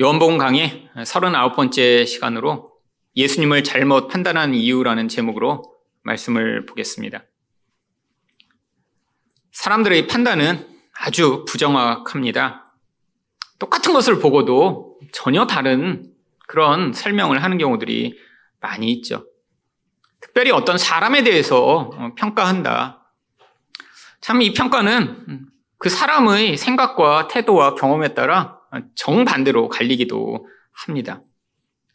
요한복음 강의 39번째 시간으로 예수님을 잘못 판단한 이유라는 제목으로 말씀을 보겠습니다. 사람들의 판단은 아주 부정확합니다. 똑같은 것을 보고도 전혀 다른 그런 설명을 하는 경우들이 많이 있죠. 특별히 어떤 사람에 대해서 평가한다. 참 이 평가는 그 사람의 생각과 태도와 경험에 따라 정반대로 갈리기도 합니다.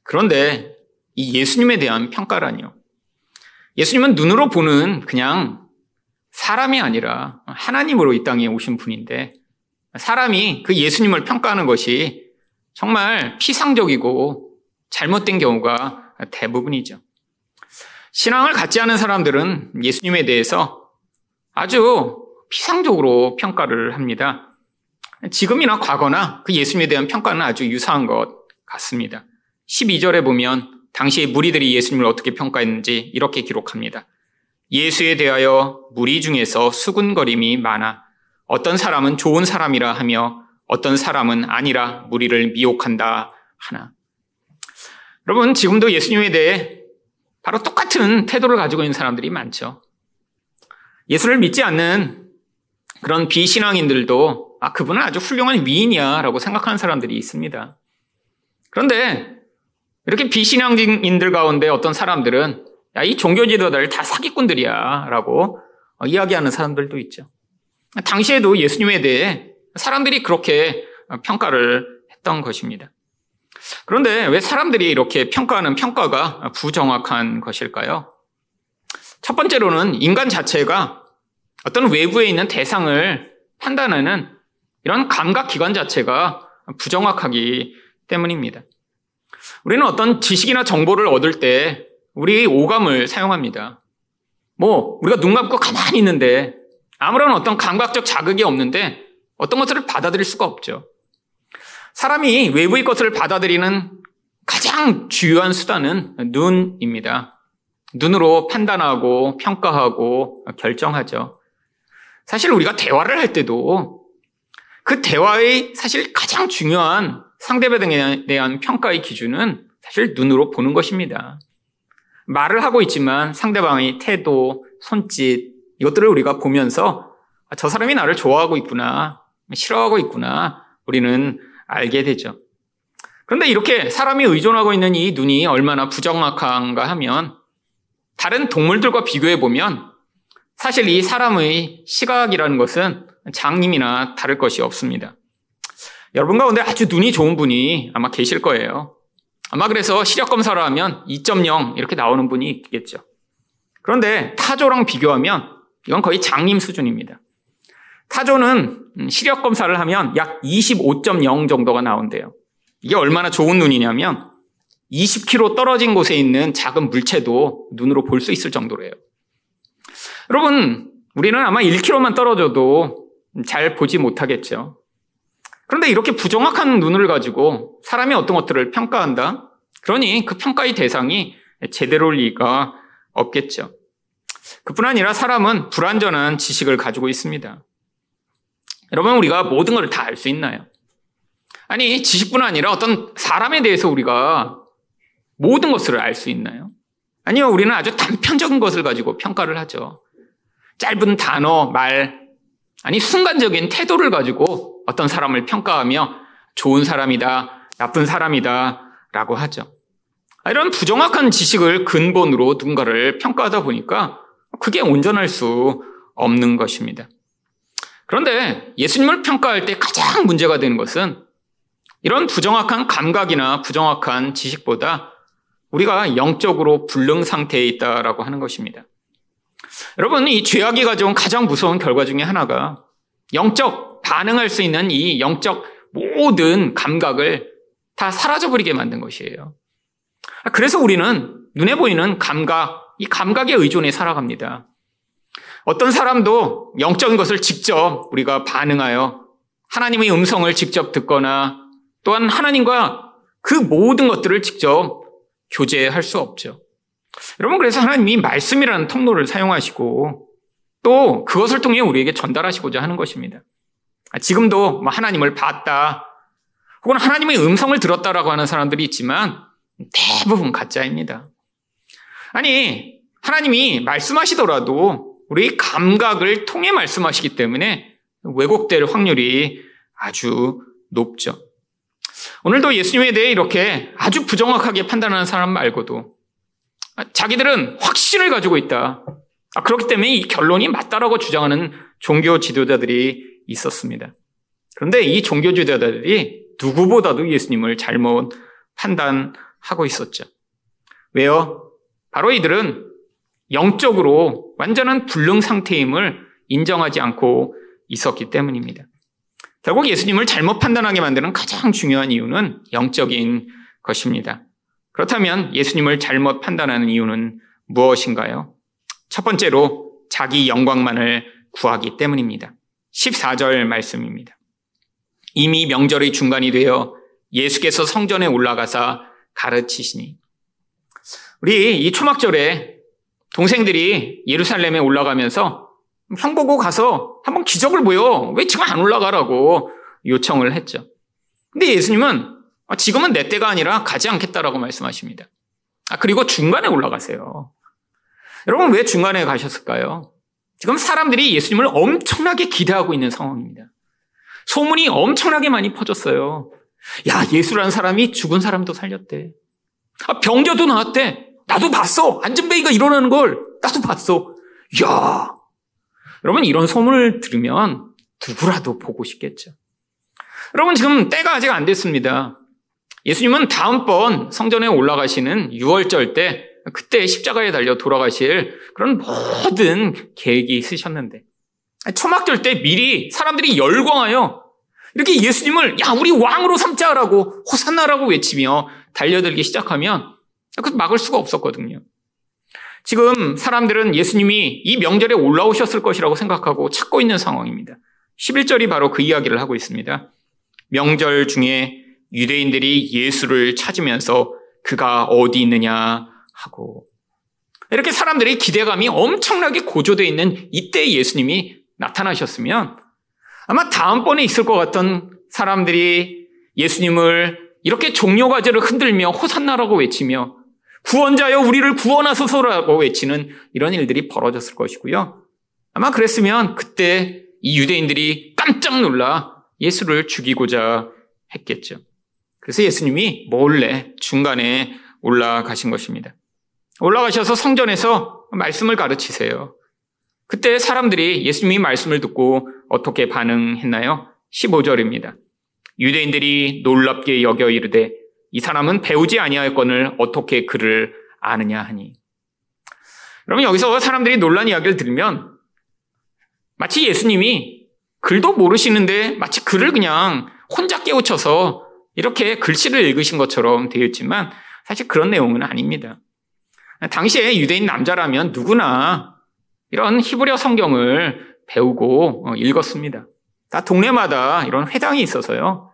그런데 이 예수님에 대한 평가라니요. 예수님은 눈으로 보는 그냥 사람이 아니라 하나님으로 이 땅에 오신 분인데 사람이 그 예수님을 평가하는 것이 정말 피상적이고 잘못된 경우가 대부분이죠. 신앙을 갖지 않은 사람들은 예수님에 대해서 아주 피상적으로 평가를 합니다. 지금이나 과거나 그 예수님에 대한 평가는 아주 유사한 것 같습니다. 12절에 보면 당시의 무리들이 예수님을 어떻게 평가했는지 이렇게 기록합니다. 예수에 대하여 무리 중에서 수군거림이 많아 어떤 사람은 좋은 사람이라 하며 어떤 사람은 아니라 무리를 미혹한다 하나. 여러분, 지금도 예수님에 대해 바로 똑같은 태도를 가지고 있는 사람들이 많죠. 예수를 믿지 않는 그런 비신앙인들도 아, 그분은 아주 훌륭한 위인이야 라고 생각하는 사람들이 있습니다. 그런데 이렇게 비신앙인들 가운데 어떤 사람들은 야, 이 종교 지도자들 다 사기꾼들이야 라고 이야기하는 사람들도 있죠. 당시에도 예수님에 대해 사람들이 그렇게 평가를 했던 것입니다. 그런데 왜 사람들이 이렇게 평가하는 평가가 부정확한 것일까요? 첫 번째로는 인간 자체가 어떤 외부에 있는 대상을 판단하는 이런 감각 기관 자체가 부정확하기 때문입니다. 우리는 어떤 지식이나 정보를 얻을 때 우리의 오감을 사용합니다. 뭐, 우리가 눈 감고 가만히 있는데 아무런 어떤 감각적 자극이 없는데 어떤 것들을 받아들일 수가 없죠. 사람이 외부의 것을 받아들이는 가장 주요한 수단은 눈입니다. 눈으로 판단하고 평가하고 결정하죠. 사실 우리가 대화를 할 때도 그 대화의 사실 가장 중요한 상대방에 대한 평가의 기준은 사실 눈으로 보는 것입니다. 말을 하고 있지만 상대방의 태도, 손짓, 이것들을 우리가 보면서 아, 저 사람이 나를 좋아하고 있구나, 싫어하고 있구나, 우리는 알게 되죠. 그런데 이렇게 사람이 의존하고 있는 이 눈이 얼마나 부정확한가 하면 다른 동물들과 비교해 보면 사실 이 사람의 시각이라는 것은 장님이나 다를 것이 없습니다. 여러분 가운데 아주 눈이 좋은 분이 아마 계실 거예요. 아마 그래서 시력 검사를 하면 2.0 이렇게 나오는 분이 있겠죠. 그런데 타조랑 비교하면 이건 거의 장님 수준입니다. 타조는 시력 검사를 하면 약 25.0 정도가 나온대요. 이게 얼마나 좋은 눈이냐면 20km 떨어진 곳에 있는 작은 물체도 눈으로 볼 수 있을 정도래요. 여러분, 우리는 아마 1km만 떨어져도 잘 보지 못하겠죠. 그런데 이렇게 부정확한 눈을 가지고 사람이 어떤 것들을 평가한다? 그러니 그 평가의 대상이 제대로일 리가 없겠죠. 그뿐 아니라 사람은 불완전한 지식을 가지고 있습니다. 여러분, 우리가 모든 걸 다 알 수 있나요? 아니, 지식뿐 아니라 어떤 사람에 대해서 우리가 모든 것을 알 수 있나요? 아니요, 우리는 아주 단편적인 것을 가지고 평가를 하죠. 짧은 단어, 말, 아니, 순간적인 태도를 가지고 어떤 사람을 평가하며 좋은 사람이다, 나쁜 사람이다, 라고 하죠. 이런 부정확한 지식을 근본으로 누군가를 평가하다 보니까 그게 온전할 수 없는 것입니다. 그런데 예수님을 평가할 때 가장 문제가 되는 것은 이런 부정확한 감각이나 부정확한 지식보다 우리가 영적으로 불능 상태에 있다라고 하는 것입니다. 여러분, 이 죄악이 가져온 가장 무서운 결과 중에 하나가 영적 반응할 수 있는 이 영적 모든 감각을 다 사라져버리게 만든 것이에요. 그래서 우리는 눈에 보이는 감각, 이 감각에 의존해 살아갑니다. 어떤 사람도 영적인 것을 직접 우리가 반응하여 하나님의 음성을 직접 듣거나 또한 하나님과 그 모든 것들을 직접 교제할 수 없죠. 여러분, 그래서 하나님이 말씀이라는 통로를 사용하시고 또 그것을 통해 우리에게 전달하시고자 하는 것입니다. 아, 지금도 뭐 하나님을 봤다. 혹은 하나님의 음성을 들었다라고 하는 사람들이 있지만 대부분 가짜입니다. 아니, 하나님이 말씀하시더라도 우리 감각을 통해 말씀하시기 때문에 왜곡될 확률이 아주 높죠. 오늘도 예수님에 대해 이렇게 아주 부정확하게 판단하는 사람 말고도 자기들은 확신을 가지고 있다. 아, 그렇기 때문에 이 결론이 맞다라고 주장하는 종교 지도자들이 있었습니다. 그런데 이 종교 지도자들이 누구보다도 예수님을 잘못 판단하고 있었죠. 왜요? 바로 이들은 영적으로 완전한 불능 상태임을 인정하지 않고 있었기 때문입니다. 결국 예수님을 잘못 판단하게 만드는 가장 중요한 이유는 영적인 것입니다. 그렇다면 예수님을 잘못 판단하는 이유는 무엇인가요? 첫 번째로 자기 영광만을 구하기 때문입니다. 14절 말씀입니다. 이미 명절의 중간이 되어 예수께서 성전에 올라가사 가르치시니. 우리 이 초막절에 동생들이 예루살렘에 올라가면서 형 보고 가서 한번 기적을 보여. 왜 지금 안 올라가라고 요청을 했죠. 근데 예수님은 아, 지금은 내 때가 아니라 가지 않겠다라고 말씀하십니다. 아, 그리고 중간에 올라가세요. 여러분 왜 중간에 가셨을까요? 지금 사람들이 예수님을 엄청나게 기대하고 있는 상황입니다. 소문이 엄청나게 많이 퍼졌어요. 야, 예수라는 사람이 죽은 사람도 살렸대. 아, 병자도 나왔대. 나도 봤어. 안전베이가 일어나는 걸 나도 봤어. 야, 여러분 이런 소문을 들으면 누구라도 보고 싶겠죠. 여러분 지금 때가 아직 안 됐습니다. 예수님은 다음번 성전에 올라가시는 6월절 때 그때 십자가에 달려 돌아가실 그런 모든 계획이 있으셨는데 초막절 때 미리 사람들이 열광하여 이렇게 예수님을 야 우리 왕으로 삼자라고 호산나라고 외치며 달려들기 시작하면 그 막을 수가 없었거든요. 지금 사람들은 예수님이 이 명절에 올라오셨을 것이라고 생각하고 찾고 있는 상황입니다. 11절이 바로 그 이야기를 하고 있습니다. 명절 중에 유대인들이 예수를 찾으면서 그가 어디 있느냐 하고 이렇게 사람들의 기대감이 엄청나게 고조되어 있는 이때 예수님이 나타나셨으면 아마 다음번에 있을 것 같던 사람들이 예수님을 이렇게 종료과제를 흔들며 호산나라고 외치며 구원자여 우리를 구원하소서라고 외치는 이런 일들이 벌어졌을 것이고요. 아마 그랬으면 그때 이 유대인들이 깜짝 놀라 예수를 죽이고자 했겠죠. 그래서 예수님이 몰래 중간에 올라가신 것입니다. 올라가셔서 성전에서 말씀을 가르치세요. 그때 사람들이 예수님이 말씀을 듣고 어떻게 반응했나요? 15절입니다. 유대인들이 놀랍게 여겨 이르되 이 사람은 배우지 아니하였건을 어떻게 그를 아느냐 하니. 여러분 여기서 사람들이 논란 이야기를 들으면 마치 예수님이 글도 모르시는데 마치 글을 그냥 혼자 깨우쳐서 이렇게 글씨를 읽으신 것처럼 되어 있지만 사실 그런 내용은 아닙니다. 당시에 유대인 남자라면 누구나 이런 히브리어 성경을 배우고 어, 읽었습니다. 다 동네마다 이런 회당이 있어서요.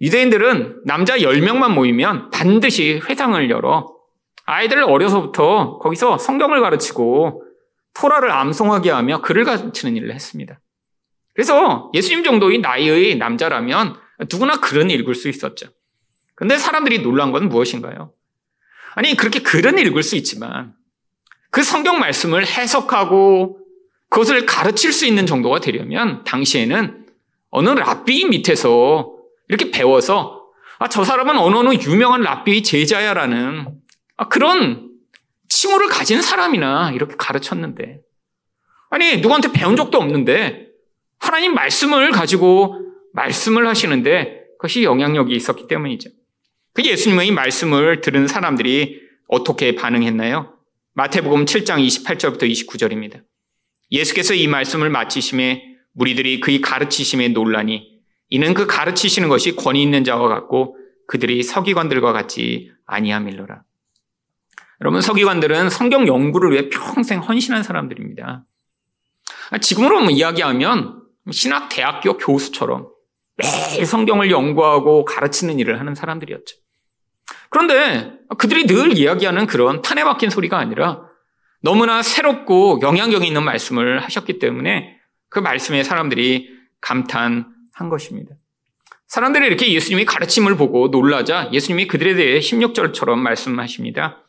유대인들은 남자 10명만 모이면 반드시 회당을 열어 아이들을 어려서부터 거기서 성경을 가르치고 토라를 암송하게 하며 글을 가르치는 일을 했습니다. 그래서 예수님 정도의 나이의 남자라면 누구나 글은 읽을 수 있었죠. 근데 사람들이 놀란 건 무엇인가요? 아니, 그렇게 글은 읽을 수 있지만 그 성경 말씀을 해석하고 그것을 가르칠 수 있는 정도가 되려면 당시에는 어느 랍비 밑에서 이렇게 배워서 아, 저 사람은 어느 어느 유명한 랍비의 제자야라는 아, 그런 칭호를 가진 사람이나 이렇게 가르쳤는데 아니 누구한테 배운 적도 없는데 하나님 말씀을 가지고 말씀을 하시는데 그것이 영향력이 있었기 때문이죠. 그 예수님의 말씀을 들은 사람들이 어떻게 반응했나요? 마태복음 7장 28절부터 29절입니다. 예수께서 이 말씀을 마치심에 무리들이 그의 가르치심에 논란이 이는 그 가르치시는 것이 권위 있는 자와 같고 그들이 서기관들과 같이 아니함일러라. 여러분 서기관들은 성경 연구를 위해 평생 헌신한 사람들입니다. 지금으로 이야기하면 신학 대학교 교수처럼 매일 성경을 연구하고 가르치는 일을 하는 사람들이었죠. 그런데 그들이 늘 이야기하는 그런 판에 박힌 소리가 아니라 너무나 새롭고 영향력 있는 말씀을 하셨기 때문에 그 말씀에 사람들이 감탄 한 것입니다. 사람들이 이렇게 예수님이 가르침을 보고 놀라자 예수님이 그들에 대해 16절처럼 말씀하십니다.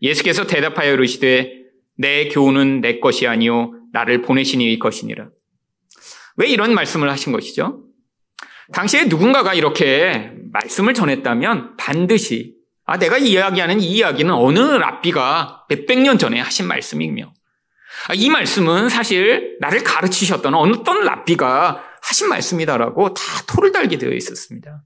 예수께서 대답하여 이르시되 내 교훈은 내 것이 아니요 나를 보내신 이의 것이니라. 왜 이런 말씀을 하신 것이죠? 당시에 누군가가 이렇게 말씀을 전했다면 반드시 아 내가 이야기하는 이 이야기는 어느 랍비가 몇백 년 전에 하신 말씀이며 아, 이 말씀은 사실 나를 가르치셨던 어떤 랍비가 하신 말씀이다라고 다 토를 달게 되어 있었습니다.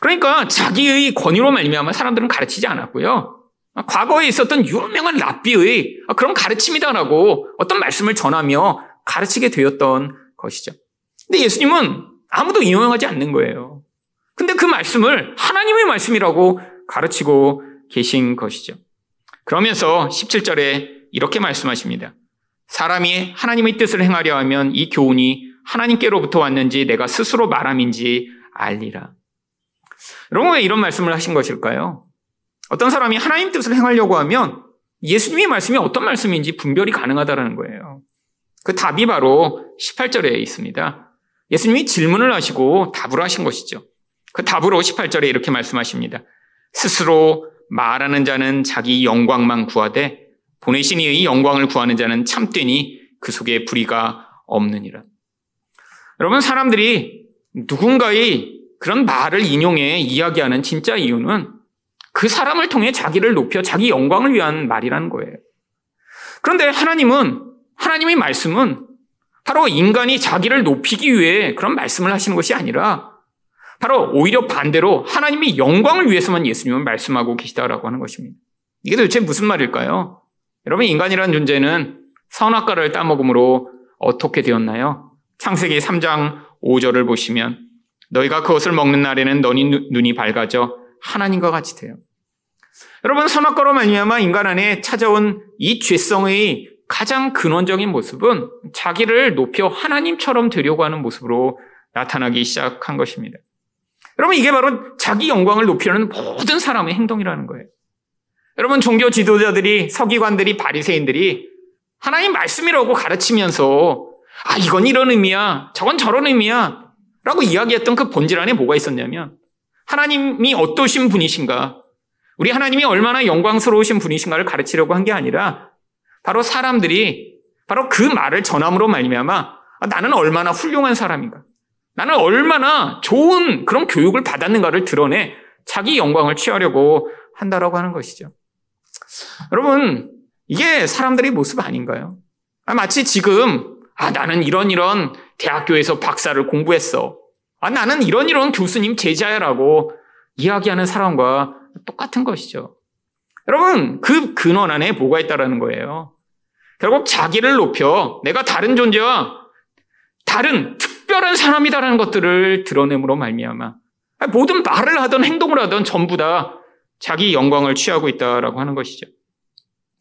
그러니까 자기의 권위로 말미암아 사람들은 가르치지 않았고요. 과거에 있었던 유명한 랍비의 그런 가르침이다라고 어떤 말씀을 전하며 가르치게 되었던 것이죠. 근데 예수님은 아무도 인용하지 않는 거예요. 근데 그 말씀을 하나님의 말씀이라고 가르치고 계신 것이죠. 그러면서 17절에 이렇게 말씀하십니다. 사람이 하나님의 뜻을 행하려 하면 이 교훈이 하나님께로부터 왔는지 내가 스스로 말함인지 알리라. 여러분 왜 이런 말씀을 하신 것일까요? 어떤 사람이 하나님 뜻을 행하려고 하면 예수님의 말씀이 어떤 말씀인지 분별이 가능하다는 거예요. 그 답이 바로 18절에 있습니다. 예수님이 질문을 하시고 답을 하신 것이죠. 그 답으로 18절에 이렇게 말씀하십니다. 스스로 말하는 자는 자기 영광만 구하되 보내신 이의 영광을 구하는 자는 참되니 그 속에 불의가 없느니라. 여러분 사람들이 누군가의 그런 말을 인용해 이야기하는 진짜 이유는 그 사람을 통해 자기를 높여 자기 영광을 위한 말이라는 거예요. 그런데 하나님은, 하나님의 말씀은 바로 인간이 자기를 높이기 위해 그런 말씀을 하시는 것이 아니라 바로 오히려 반대로 하나님의 영광을 위해서만 예수님은 말씀하고 계시다라고 하는 것입니다. 이게 도대체 무슨 말일까요? 여러분, 인간이라는 존재는 선악과를 따먹음으로 어떻게 되었나요? 창세기 3장 5절을 보시면 너희가 그것을 먹는 날에는 너희 눈이 밝아져 하나님과 같이 돼요. 여러분 선악과로 말미암아 인간 안에 찾아온 이 죄성의 가장 근원적인 모습은 자기를 높여 하나님처럼 되려고 하는 모습으로 나타나기 시작한 것입니다. 여러분 이게 바로 자기 영광을 높이려는 모든 사람의 행동이라는 거예요. 여러분 종교 지도자들이 서기관들이 바리새인들이 하나님 말씀이라고 가르치면서 아 이건 이런 의미야 저건 저런 의미야 라고 이야기했던 그 본질 안에 뭐가 있었냐면 하나님이 어떠신 분이신가? 우리 하나님이 얼마나 영광스러우신 분이신가를 가르치려고 한 게 아니라 바로 사람들이 바로 그 말을 전함으로 말미암아 아, 나는 얼마나 훌륭한 사람인가? 나는 얼마나 좋은 그런 교육을 받았는가를 드러내 자기 영광을 취하려고 한다라고 하는 것이죠. 여러분, 이게 사람들의 모습 아닌가요? 아, 마치 지금, 아, 나는 이런 이런 대학교에서 박사를 공부했어. 아, 나는 이런 이런 교수님 제자야라고 이야기하는 사람과 똑같은 것이죠. 여러분, 그 근원 안에 뭐가 있다라는 거예요. 결국 자기를 높여 내가 다른 존재와 다른 특별한 사람이다라는 것들을 드러냄으로 말미암아 모든 말을 하던 행동을 하던 전부 다 자기 영광을 취하고 있다라고 하는 것이죠.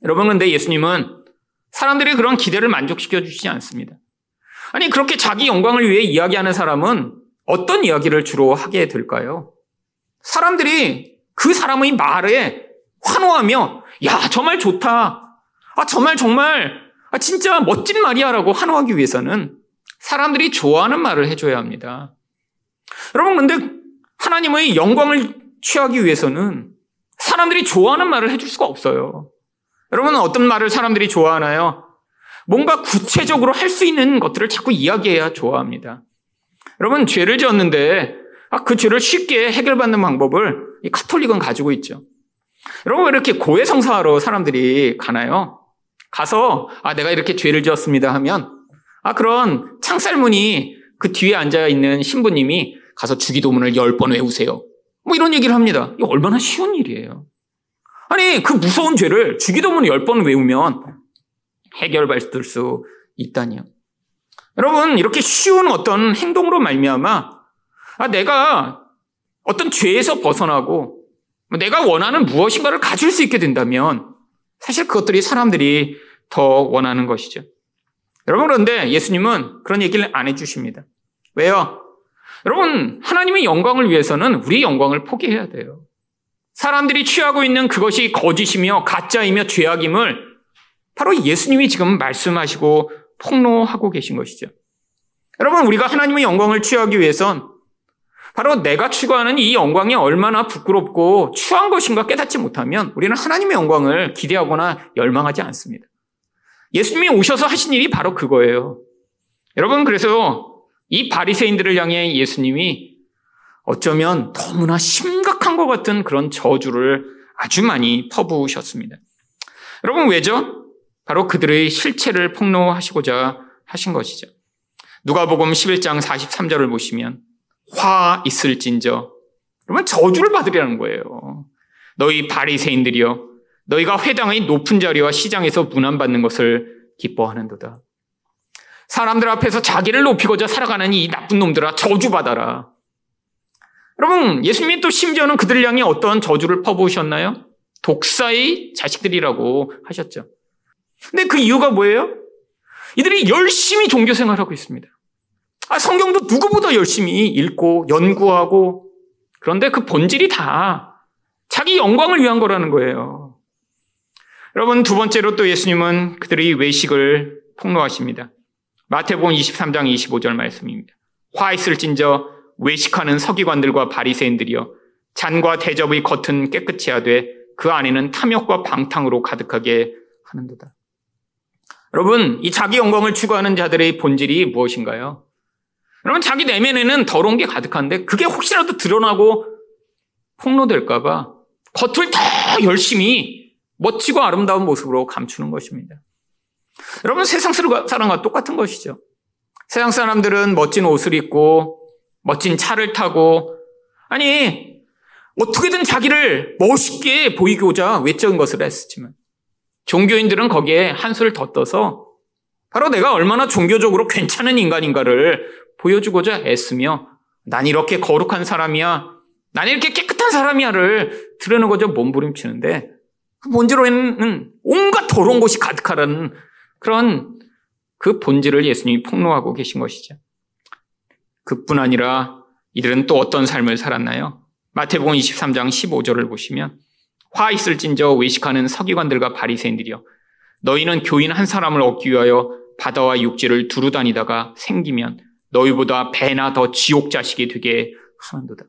여러분, 근데 예수님은 사람들이 그런 기대를 만족시켜 주시지 않습니다. 아니, 그렇게 자기 영광을 위해 이야기하는 사람은 어떤 이야기를 주로 하게 될까요? 사람들이 그 사람의 말에 환호하며, 야, 저 말 좋다. 아, 저 말 정말, 아, 진짜 멋진 말이야. 라고 환호하기 위해서는 사람들이 좋아하는 말을 해줘야 합니다. 여러분, 근데 하나님의 영광을 취하기 위해서는 사람들이 좋아하는 말을 해줄 수가 없어요. 여러분은 어떤 말을 사람들이 좋아하나요? 뭔가 구체적으로 할 수 있는 것들을 자꾸 이야기해야 좋아합니다. 여러분, 죄를 지었는데, 아, 그 죄를 쉽게 해결받는 방법을 이 카톨릭은 가지고 있죠. 여러분, 왜 이렇게 고해성사하러 사람들이 가나요? 가서, 아, 내가 이렇게 죄를 지었습니다 하면, 아, 그런 창살문이 그 뒤에 앉아있는 신부님이 가서 주기도문을 열 번 외우세요. 뭐 이런 얘기를 합니다. 이거 얼마나 쉬운 일이에요. 아니, 그 무서운 죄를 주기도문 열 번 외우면 해결받을 수 있다니요. 여러분 이렇게 쉬운 어떤 행동으로 말미암아 아, 내가 어떤 죄에서 벗어나고 내가 원하는 무엇인가를 가질 수 있게 된다면 사실 그것들이 사람들이 더 원하는 것이죠. 여러분 그런데 예수님은 그런 얘기를 안 해주십니다. 왜요? 여러분 하나님의 영광을 위해서는 우리 영광을 포기해야 돼요. 사람들이 취하고 있는 그것이 거짓이며 가짜이며 죄악임을 바로 예수님이 지금 말씀하시고 폭로하고 계신 것이죠. 여러분, 우리가 하나님의 영광을 취하기 위해선 바로 내가 추구하는 이 영광이 얼마나 부끄럽고 추한 것인가 깨닫지 못하면 우리는 하나님의 영광을 기대하거나 열망하지 않습니다. 예수님이 오셔서 하신 일이 바로 그거예요. 여러분 그래서 이 바리새인들을 향해 예수님이 어쩌면 너무나 심각한 것 같은 그런 저주를 아주 많이 퍼부으셨습니다. 여러분 왜죠? 바로 그들의 실체를 폭로하시고자 하신 것이죠. 누가복음 11장 43절을 보시면 화 있을진저 그러면 저주를 받으려는 거예요. 너희 바리새인들이여 너희가 회당의 높은 자리와 시장에서 문안받는 것을 기뻐하는도다. 사람들 앞에서 자기를 높이고자 살아가는 이 나쁜 놈들아 저주받아라. 여러분 예수님이 또 심지어는 그들 향해 어떤 저주를 퍼부으셨나요? 독사의 자식들이라고 하셨죠. 근데 그 이유가 뭐예요? 이들이 열심히 종교 생활하고 있습니다. 아, 성경도 누구보다 열심히 읽고 연구하고 그런데 그 본질이 다 자기 영광을 위한 거라는 거예요. 여러분 두 번째로 또 예수님은 그들의 외식을 폭로하십니다. 마태복음 23장 25절 말씀입니다. 화 있을진저 외식하는 서기관들과 바리새인들이여 잔과 대접의 겉은 깨끗이 하되 그 안에는 탐욕과 방탕으로 가득하게 하는도다. 여러분, 이 자기 영광을 추구하는 자들의 본질이 무엇인가요? 여러분, 자기 내면에는 더러운 게 가득한데 그게 혹시라도 드러나고 폭로될까봐 겉을 더 열심히 멋지고 아름다운 모습으로 감추는 것입니다. 여러분, 세상 사람과 똑같은 것이죠. 세상 사람들은 멋진 옷을 입고 멋진 차를 타고 아니 어떻게든 자기를 멋있게 보이고자 외적인 것을 했지만 종교인들은 거기에 한 수를 더 떠서 바로 내가 얼마나 종교적으로 괜찮은 인간인가를 보여주고자 애쓰며 난 이렇게 거룩한 사람이야. 난 이렇게 깨끗한 사람이야를 드러내고자 몸부림치는데 그 본질로는 온갖 더러운 것이 가득하라는 그런 그 본질을 예수님이 폭로하고 계신 것이죠. 그뿐 아니라 이들은 또 어떤 삶을 살았나요? 마태복음 23장 15절을 보시면 화 있을진저 외식하는 서기관들과 바리새인들이여 너희는 교인 한 사람을 얻기 위하여 바다와 육지를 두루 다니다가 생기면 너희보다 배나 더 지옥 자식이 되게 하는도다.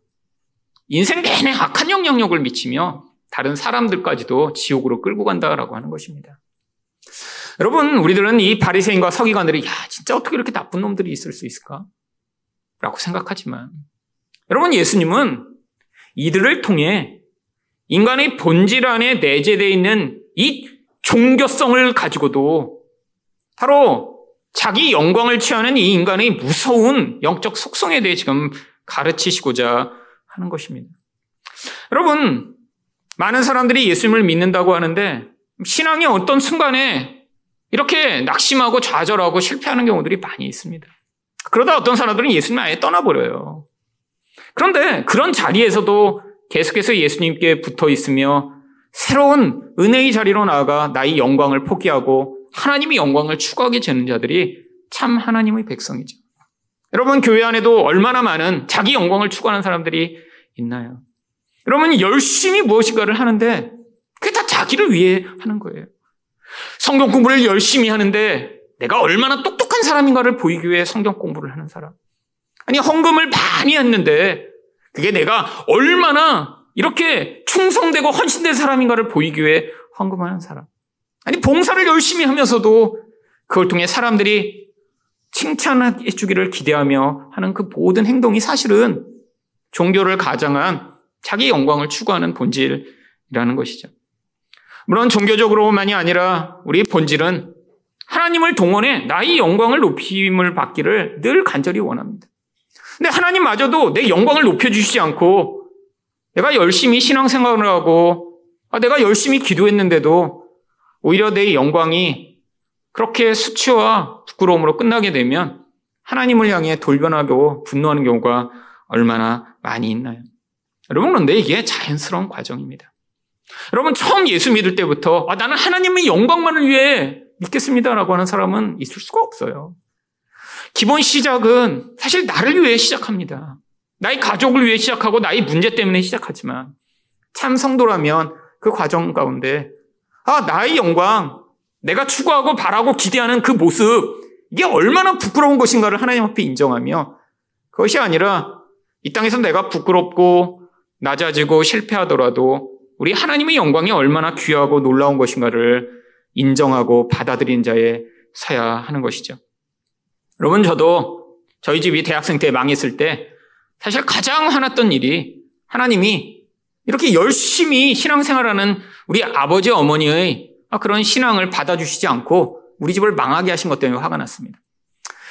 인생 내내 악한 영향력을 미치며 다른 사람들까지도 지옥으로 끌고 간다라고 하는 것입니다. 여러분, 우리들은 이 바리새인과 서기관들이 야, 진짜 어떻게 이렇게 나쁜 놈들이 있을 수 있을까? 라고 생각하지만 여러분 예수님은 이들을 통해 인간의 본질 안에 내재되어 있는 이 종교성을 가지고도 바로 자기 영광을 취하는 이 인간의 무서운 영적 속성에 대해 지금 가르치시고자 하는 것입니다. 여러분, 많은 사람들이 예수님을 믿는다고 하는데 신앙의 어떤 순간에 이렇게 낙심하고 좌절하고 실패하는 경우들이 많이 있습니다. 그러다 어떤 사람들은 예수님 아예 떠나버려요. 그런데 그런 자리에서도 계속해서 예수님께 붙어 있으며 새로운 은혜의 자리로 나아가 나의 영광을 포기하고 하나님의 영광을 추구하게 되는 자들이 참 하나님의 백성이죠. 여러분, 교회 안에도 얼마나 많은 자기 영광을 추구하는 사람들이 있나요? 여러분, 열심히 무엇인가를 하는데 그게 다 자기를 위해 하는 거예요. 성경 공부를 열심히 하는데 내가 얼마나 똑똑한 사람인가를 보이기 위해 성경 공부를 하는 사람. 아니, 헌금을 많이 했는데 그게 내가 얼마나 이렇게 충성되고 헌신된 사람인가를 보이기 위해 헌금하는 사람. 아니, 봉사를 열심히 하면서도 그걸 통해 사람들이 칭찬해 주기를 기대하며 하는 그 모든 행동이 사실은 종교를 가장한 자기 영광을 추구하는 본질이라는 것이죠. 물론 종교적으로만이 아니라 우리의 본질은 하나님을 동원해 나의 영광을 높임을 받기를 늘 간절히 원합니다. 근데 하나님마저도 내 영광을 높여주시지 않고 내가 열심히 신앙생활을 하고 아, 내가 열심히 기도했는데도 오히려 내 영광이 그렇게 수치와 부끄러움으로 끝나게 되면 하나님을 향해 돌변하고 분노하는 경우가 얼마나 많이 있나요? 여러분, 그런데 이게 자연스러운 과정입니다. 여러분, 처음 예수 믿을 때부터 아, 나는 하나님의 영광만을 위해 믿겠습니다라고 하는 사람은 있을 수가 없어요. 기본 시작은 사실 나를 위해 시작합니다. 나의 가족을 위해 시작하고 나의 문제 때문에 시작하지만 참 성도라면 그 과정 가운데 아, 나의 영광, 내가 추구하고 바라고 기대하는 그 모습, 이게 얼마나 부끄러운 것인가를 하나님 앞에 인정하며 그것이 아니라 이 땅에서 내가 부끄럽고 낮아지고 실패하더라도 우리 하나님의 영광이 얼마나 귀하고 놀라운 것인가를 인정하고 받아들인 자에 서야 하는 것이죠. 여러분, 저도 저희 집이 대학생 때 망했을 때 사실 가장 화났던 일이 하나님이 이렇게 열심히 신앙생활하는 우리 아버지 어머니의 그런 신앙을 받아주시지 않고 우리 집을 망하게 하신 것 때문에 화가 났습니다.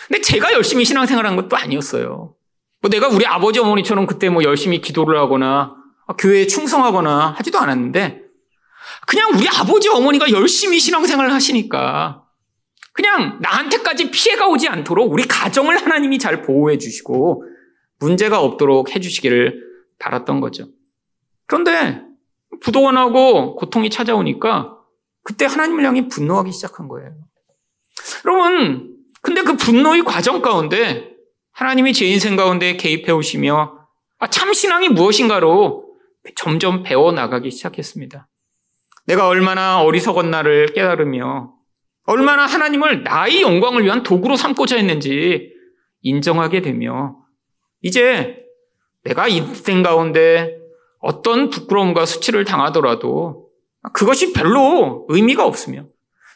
근데 제가 열심히 신앙생활한 것도 아니었어요. 뭐 내가 우리 아버지 어머니처럼 그때 뭐 열심히 기도를 하거나 교회에 충성하거나 하지도 않았는데 그냥 우리 아버지 어머니가 열심히 신앙생활을 하시니까 그냥 나한테까지 피해가 오지 않도록 우리 가정을 하나님이 잘 보호해 주시고 문제가 없도록 해 주시기를 바랐던 거죠. 그런데 부도원하고 고통이 찾아오니까 그때 하나님을 향해 분노하기 시작한 거예요. 여러분, 근데 그 분노의 과정 가운데 하나님이 제 인생 가운데 개입해 오시며 아, 참 신앙이 무엇인가로 점점 배워 나가기 시작했습니다. 내가 얼마나 어리석은 나를 깨달으며 얼마나 하나님을 나의 영광을 위한 도구로 삼고자 했는지 인정하게 되며 이제 내가 인생 가운데 어떤 부끄러움과 수치를 당하더라도 그것이 별로 의미가 없으며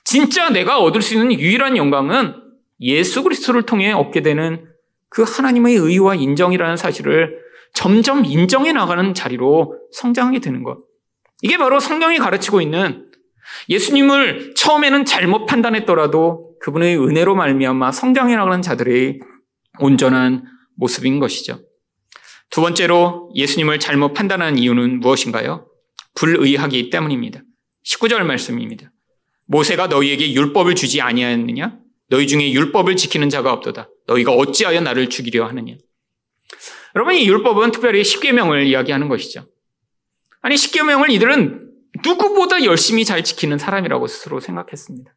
진짜 내가 얻을 수 있는 유일한 영광은 예수 그리스도를 통해 얻게 되는 그 하나님의 의와 인정이라는 사실을 점점 인정해 나가는 자리로 성장하게 되는 것. 이게 바로 성경이 가르치고 있는 예수님을 처음에는 잘못 판단했더라도 그분의 은혜로 말미암아 성장해 나가는 자들의 온전한 모습인 것이죠. 두 번째로 예수님을 잘못 판단하는 이유는 무엇인가요? 불의하기 때문입니다. 19절 말씀입니다. 모세가 너희에게 율법을 주지 아니하였느냐? 너희 중에 율법을 지키는 자가 없도다. 너희가 어찌하여 나를 죽이려 하느냐? 여러분 이 율법은 특별히 십계명을 이야기하는 것이죠. 아니 십계명을 이들은 누구보다 열심히 잘 지키는 사람이라고 스스로 생각했습니다.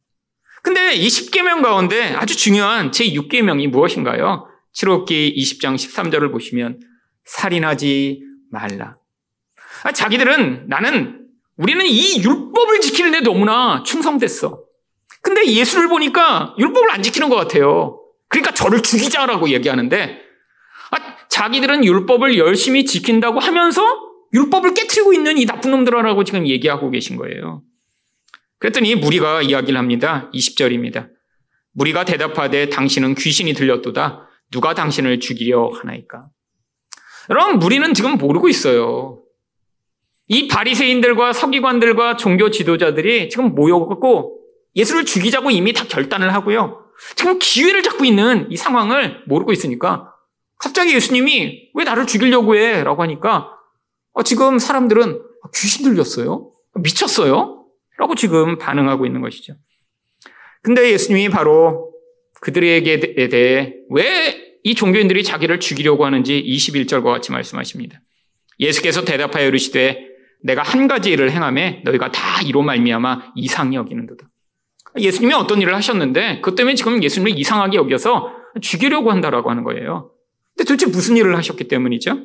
근데 이 십계명 가운데 아주 중요한 제 6계명이 무엇인가요? 7호기 20장 13절을 보시면 살인하지 말라. 아, 자기들은 나는 우리는 이 율법을 지키는데 너무나 충성됐어. 근데 예수를 보니까 율법을 안 지키는 것 같아요. 그러니까 저를 죽이자라고 얘기하는데 아, 자기들은 율법을 열심히 지킨다고 하면서 율법을 깨뜨리고 있는 이 나쁜 놈들이라고 지금 얘기하고 계신 거예요. 그랬더니 무리가 이야기를 합니다. 20절입니다. 무리가 대답하되 당신은 귀신이 들렸도다. 누가 당신을 죽이려 하나이까? 여러분, 무리는 지금 모르고 있어요. 이 바리새인들과 서기관들과 종교 지도자들이 지금 모여갖고 예수를 죽이자고 이미 다 결단을 하고요. 지금 기회를 잡고 있는 이 상황을 모르고 있으니까 갑자기 예수님이 왜 나를 죽이려고 해? 라고 하니까 어, 지금 사람들은 귀신 들렸어요? 미쳤어요? 라고 지금 반응하고 있는 것이죠. 근데 예수님이 바로 그들에게 대해 왜 이 종교인들이 자기를 죽이려고 하는지 21절과 같이 말씀하십니다. 예수께서 대답하여 이르시되 내가 한 가지 일을 행함에 너희가 다 이로 말미암아 이상히 여기는도다. 예수님이 어떤 일을 하셨는데 그것 때문에 지금 예수님을 이상하게 여겨서 죽이려고 한다라고 하는 거예요. 근데 도대체 무슨 일을 하셨기 때문이죠?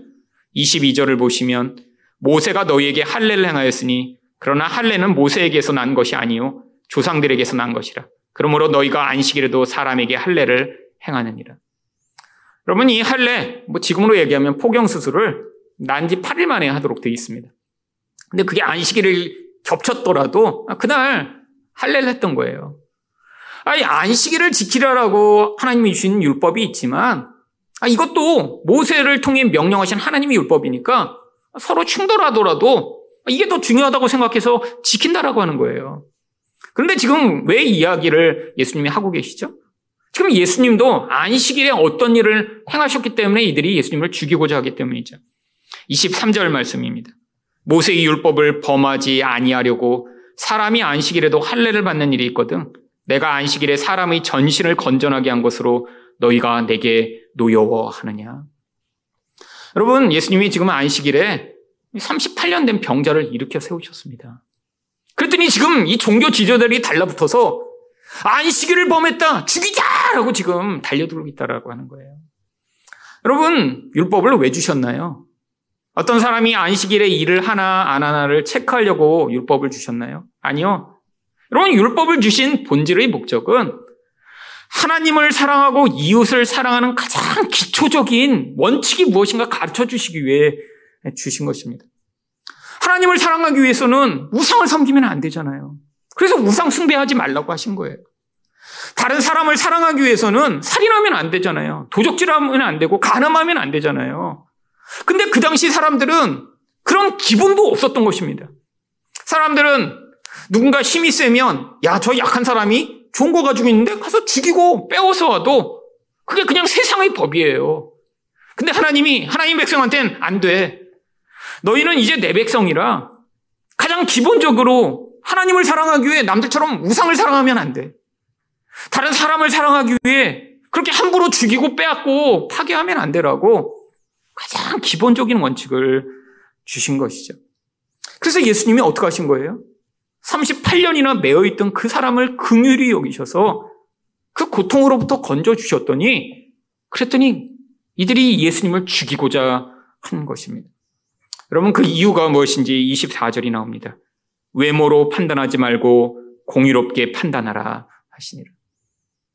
22절을 보시면 모세가 너희에게 할례를 행하였으니 그러나 할례는 모세에게서 난 것이 아니요 조상들에게서 난 것이라. 그러므로 너희가 안식일에도 사람에게 할례를 행하느니라. 여러분 이 할례 뭐 지금으로 얘기하면 포경 수술을 난 지 8일 만에 하도록 되어 있습니다. 근데 그게 안식일을 겹쳤더라도 그날 할례를 했던 거예요. 아니 안식일을 지키라라고 하나님이 주신 율법이 있지만 아, 이것도 모세를 통해 명령하신 하나님의 율법이니까 서로 충돌하더라도 이게 더 중요하다고 생각해서 지킨다라고 하는 거예요. 그런데 지금 왜 이야기를 예수님이 하고 계시죠? 지금 예수님도 안식일에 어떤 일을 행하셨기 때문에 이들이 예수님을 죽이고자 하기 때문이죠. 23절 말씀입니다. 모세의 율법을 범하지 아니하려고 사람이 안식일에도 할례를 받는 일이 있거든. 내가 안식일에 사람의 전신을 건전하게 한 것으로 너희가 내게 노여워하느냐. 여러분, 예수님이 지금 안식일에 38년 된 병자를 일으켜 세우셨습니다. 그랬더니 지금 이 종교 지도자들이 달라붙어서 안식일을 범했다! 죽이자! 라고 지금 달려들고 있다라고 하는 거예요. 여러분, 율법을 왜 주셨나요? 어떤 사람이 안식일에 일을 하나 안 하나를 체크하려고 율법을 주셨나요? 아니요. 여러분, 율법을 주신 본질의 목적은 하나님을 사랑하고 이웃을 사랑하는 가장 기초적인 원칙이 무엇인가 가르쳐 주시기 위해 주신 것입니다. 하나님을 사랑하기 위해서는 우상을 섬기면 안 되잖아요. 그래서 우상 숭배하지 말라고 하신 거예요. 다른 사람을 사랑하기 위해서는 살인하면 안 되잖아요. 도적질하면 안 되고 가늠하면 안 되잖아요. 근데 그 당시 사람들은 그런 기본도 없었던 것입니다. 사람들은 누군가 힘이 세면 야, 저 약한 사람이 좋은 거 가지고 있는데 가서 죽이고 빼앗아 와도 그게 그냥 세상의 법이에요. 근데 하나님이 하나님 백성한테는 안 돼. 너희는 이제 내 백성이라 가장 기본적으로 하나님을 사랑하기 위해 남들처럼 우상을 사랑하면 안 돼. 다른 사람을 사랑하기 위해 그렇게 함부로 죽이고 빼앗고 파괴하면 안 되라고 가장 기본적인 원칙을 주신 것이죠. 그래서 예수님이 어떻게 하신 거예요? 38년이나 매어 있던 그 사람을 긍휼히 여기셔서 그 고통으로부터 건져 주셨더니 그랬더니 이들이 예수님을 죽이고자 한 것입니다. 여러분 그 이유가 무엇인지 24절이 나옵니다. 외모로 판단하지 말고 공의롭게 판단하라 하시니라.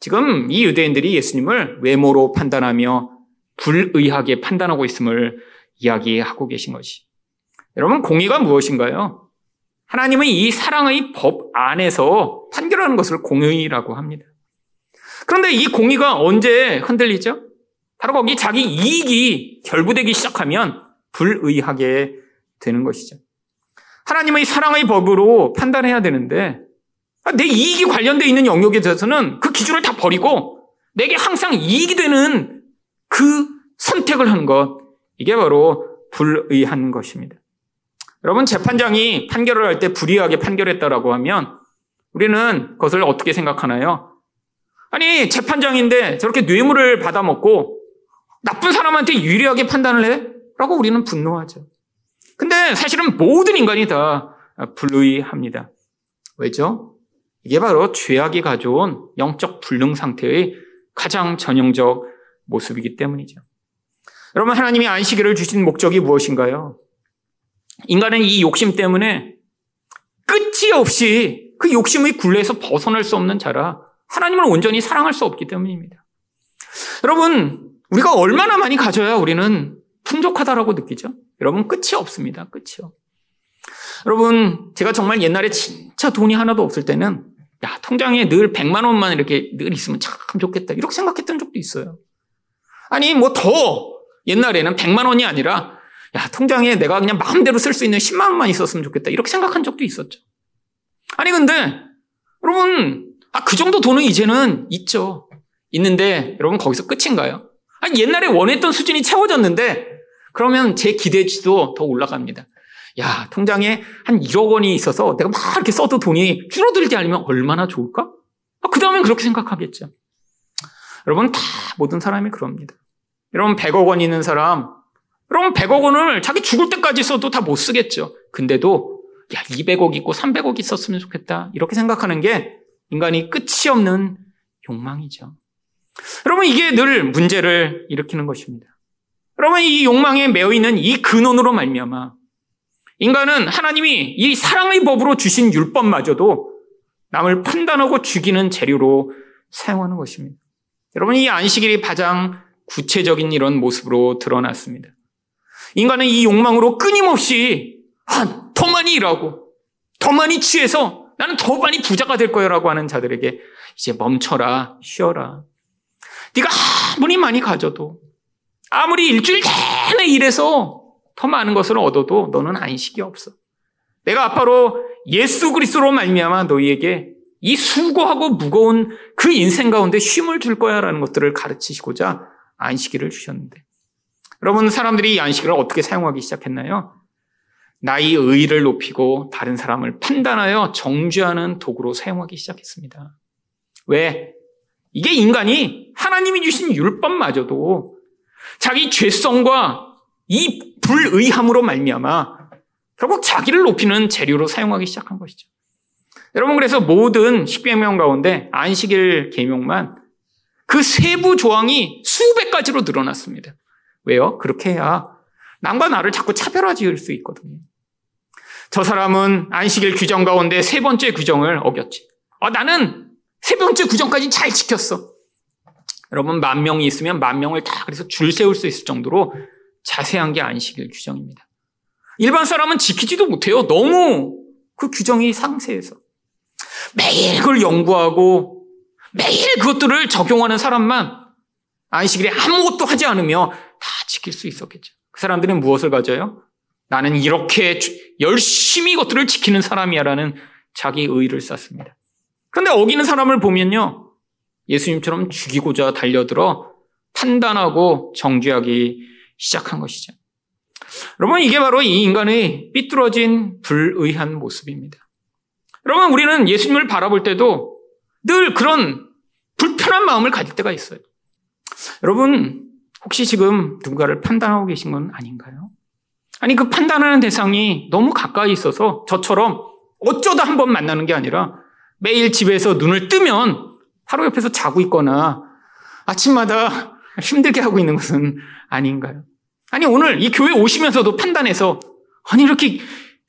지금 이 유대인들이 예수님을 외모로 판단하며 불의하게 판단하고 있음을 이야기하고 계신 것이. 여러분 공의가 무엇인가요? 하나님은 이 사랑의 법 안에서 판결하는 것을 공의라고 합니다. 그런데 이 공의가 언제 흔들리죠? 바로 거기 자기 이익이 결부되기 시작하면 불의하게 되는 것이죠. 하나님의 사랑의 법으로 판단해야 되는데 내 이익이 관련되어 있는 영역에 대해서는 그 기준을 다 버리고 내게 항상 이익이 되는 그 선택을 하는 것 이게 바로 불의한 것입니다. 여러분 재판장이 판결을 할 때 불이하게 판결했다라고 하면 우리는 그것을 어떻게 생각하나요? 아니 재판장인데 저렇게 뇌물을 받아먹고 나쁜 사람한테 유리하게 판단을 해? 라고 우리는 분노하죠. 근데 사실은 모든 인간이 다 불의합니다. 왜죠? 이게 바로 죄악이 가져온 영적 불능 상태의 가장 전형적 모습이기 때문이죠. 여러분 하나님이 안식일을 주신 목적이 무엇인가요? 인간은 이 욕심 때문에 끝이 없이 그 욕심의 굴레에서 벗어날 수 없는 자라 하나님을 온전히 사랑할 수 없기 때문입니다. 여러분, 우리가 얼마나 많이 가져야 우리는 풍족하다라고 느끼죠? 여러분, 끝이 없습니다. 끝이요. 여러분, 제가 정말 옛날에 진짜 돈이 하나도 없을 때는 야, 통장에 늘 100만 원만 이렇게 늘 있으면 참 좋겠다. 이렇게 생각했던 적도 있어요. 아니, 뭐 더 옛날에는 100만 원이 아니라 야, 통장에 내가 그냥 마음대로 쓸 수 있는 10만 원만 있었으면 좋겠다. 이렇게 생각한 적도 있었죠. 아니, 근데, 여러분, 아, 그 정도 돈은 이제는 있죠. 있는데, 여러분, 거기서 끝인가요? 아니, 옛날에 원했던 수준이 채워졌는데, 그러면 제 기대치도 더 올라갑니다. 야, 통장에 한 1억 원이 있어서 내가 막 이렇게 써도 돈이 줄어들지 않으면 얼마나 좋을까? 아, 그 다음엔 그렇게 생각하겠죠. 여러분, 다 모든 사람이 그럽니다. 여러분, 100억 원 있는 사람, 그럼 100억 원을 자기 죽을 때까지 써도 다 못 쓰겠죠. 근데도 야 200억 있고 300억 있었으면 좋겠다. 이렇게 생각하는 게 인간이 끝이 없는 욕망이죠. 여러분 이게 늘 문제를 일으키는 것입니다. 여러분 이 욕망에 매여 있는 이 근원으로 말미암아 인간은 하나님이 이 사랑의 법으로 주신 율법마저도 남을 판단하고 죽이는 재료로 사용하는 것입니다. 여러분 이 안식일이 가장 구체적인 이런 모습으로 드러났습니다. 인간은 이 욕망으로 끊임없이 아, 더 많이 일하고 더 많이 취해서 나는 더 많이 부자가 될 거야라고 하는 자들에게 이제 멈춰라 쉬어라. 네가 아무리 많이 가져도 아무리 일주일 내내 일해서 더 많은 것을 얻어도 너는 안식이 없어. 내가 아빠로 예수 그리스도로 말미암아 너희에게 이 수고하고 무거운 그 인생 가운데 쉼을 줄 거야라는 것들을 가르치시고자 안식일을 주셨는데 여러분, 사람들이 이 안식을 어떻게 사용하기 시작했나요? 나의 의를 높이고 다른 사람을 판단하여 정죄하는 도구로 사용하기 시작했습니다. 왜? 이게 인간이 하나님이 주신 율법마저도 자기 죄성과 이 불의함으로 말미암아 결국 자기를 높이는 재료로 사용하기 시작한 것이죠. 여러분 그래서 모든 십계명 가운데 안식일 계명만 그 세부 조항이 수백 가지로 늘어났습니다. 왜요? 그렇게 해야 남과 나를 자꾸 차별화 지을 수 있거든요. 저 사람은 안식일 규정 가운데 세 번째 규정을 어겼지. 아, 나는 세 번째 규정까지 잘 지켰어. 여러분 만 명이 있으면 만 명을 다 그래서 줄 세울 수 있을 정도로 자세한 게 안식일 규정입니다. 일반 사람은 지키지도 못해요. 너무 그 규정이 상세해서. 매일 그걸 연구하고 매일 그것들을 적용하는 사람만 안식일에 아무것도 하지 않으며 다 지킬 수 있었겠죠. 그 사람들은 무엇을 가져요? 나는 이렇게 열심히 이것들을 지키는 사람이야라는 자기 의의를 쌓습니다. 그런데 어기는 사람을 보면요. 예수님처럼 죽이고자 달려들어 판단하고 정죄하기 시작한 것이죠. 여러분, 이게 바로 이 인간의 삐뚤어진 불의한 모습입니다. 여러분, 우리는 예수님을 바라볼 때도 늘 그런 불편한 마음을 가질 때가 있어요. 여러분, 혹시 지금 누군가를 판단하고 계신 건 아닌가요? 아니, 그 판단하는 대상이 너무 가까이 있어서 저처럼 어쩌다 한 번 만나는 게 아니라 매일 집에서 눈을 뜨면 바로 옆에서 자고 있거나 아침마다 힘들게 하고 있는 것은 아닌가요? 아니, 오늘 이 교회 오시면서도 판단해서 아니, 이렇게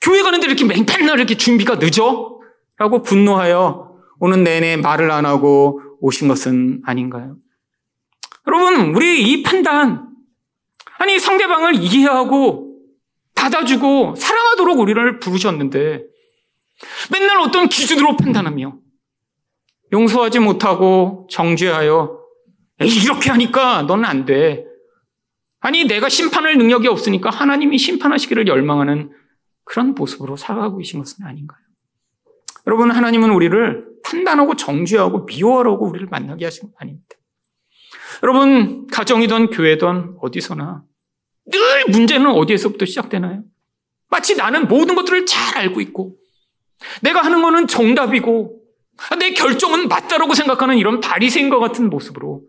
교회 가는데 이렇게 맨날 이렇게 준비가 늦어? 라고 분노하여 오는 내내 말을 안 하고 오신 것은 아닌가요? 여러분, 우리 이 판단, 아니, 상대방을 이해하고 받아주고 사랑하도록 우리를 부르셨는데 맨날 어떤 기준으로 판단하며 용서하지 못하고 정죄하여 이렇게 하니까 너는 안 돼. 아니, 내가 심판할 능력이 없으니까 하나님이 심판하시기를 열망하는 그런 모습으로 살아가고 계신 것은 아닌가요? 여러분, 하나님은 우리를 판단하고 정죄하고 미워하라고 우리를 만나게 하신 것 아닙니다. 여러분, 가정이든 교회든 어디서나 늘 문제는 어디에서부터 시작되나요? 마치 나는 모든 것들을 잘 알고 있고, 내가 하는 거는 정답이고, 내 결정은 맞다라고 생각하는 이런 바리새인과 같은 모습으로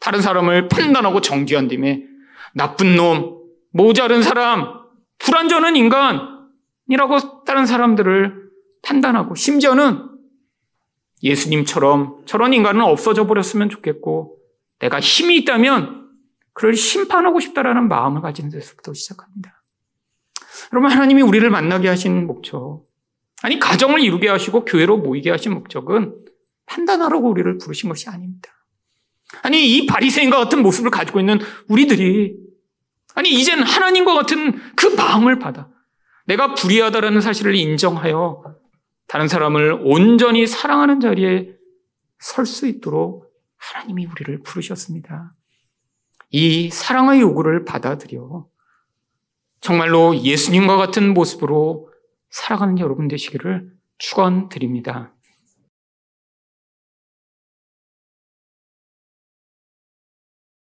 다른 사람을 판단하고 정죄한 뒤에 나쁜 놈, 모자른 사람, 불완전한 인간이라고 다른 사람들을 판단하고 심지어는 예수님처럼 저런 인간은 없어져 버렸으면 좋겠고 내가 힘이 있다면 그를 심판하고 싶다라는 마음을 가지는 데서부터 시작합니다. 여러분 하나님이 우리를 만나게 하신 목적 아니 가정을 이루게 하시고 교회로 모이게 하신 목적은 판단하라고 우리를 부르신 것이 아닙니다. 아니 이 바리새인과 같은 모습을 가지고 있는 우리들이 아니 이젠 하나님과 같은 그 마음을 받아 내가 불의하다라는 사실을 인정하여 다른 사람을 온전히 사랑하는 자리에 설 수 있도록 하나님이 우리를 부르셨습니다. 이 사랑의 요구를 받아들여 정말로 예수님과 같은 모습으로 살아가는 여러분 되시기를 축원드립니다.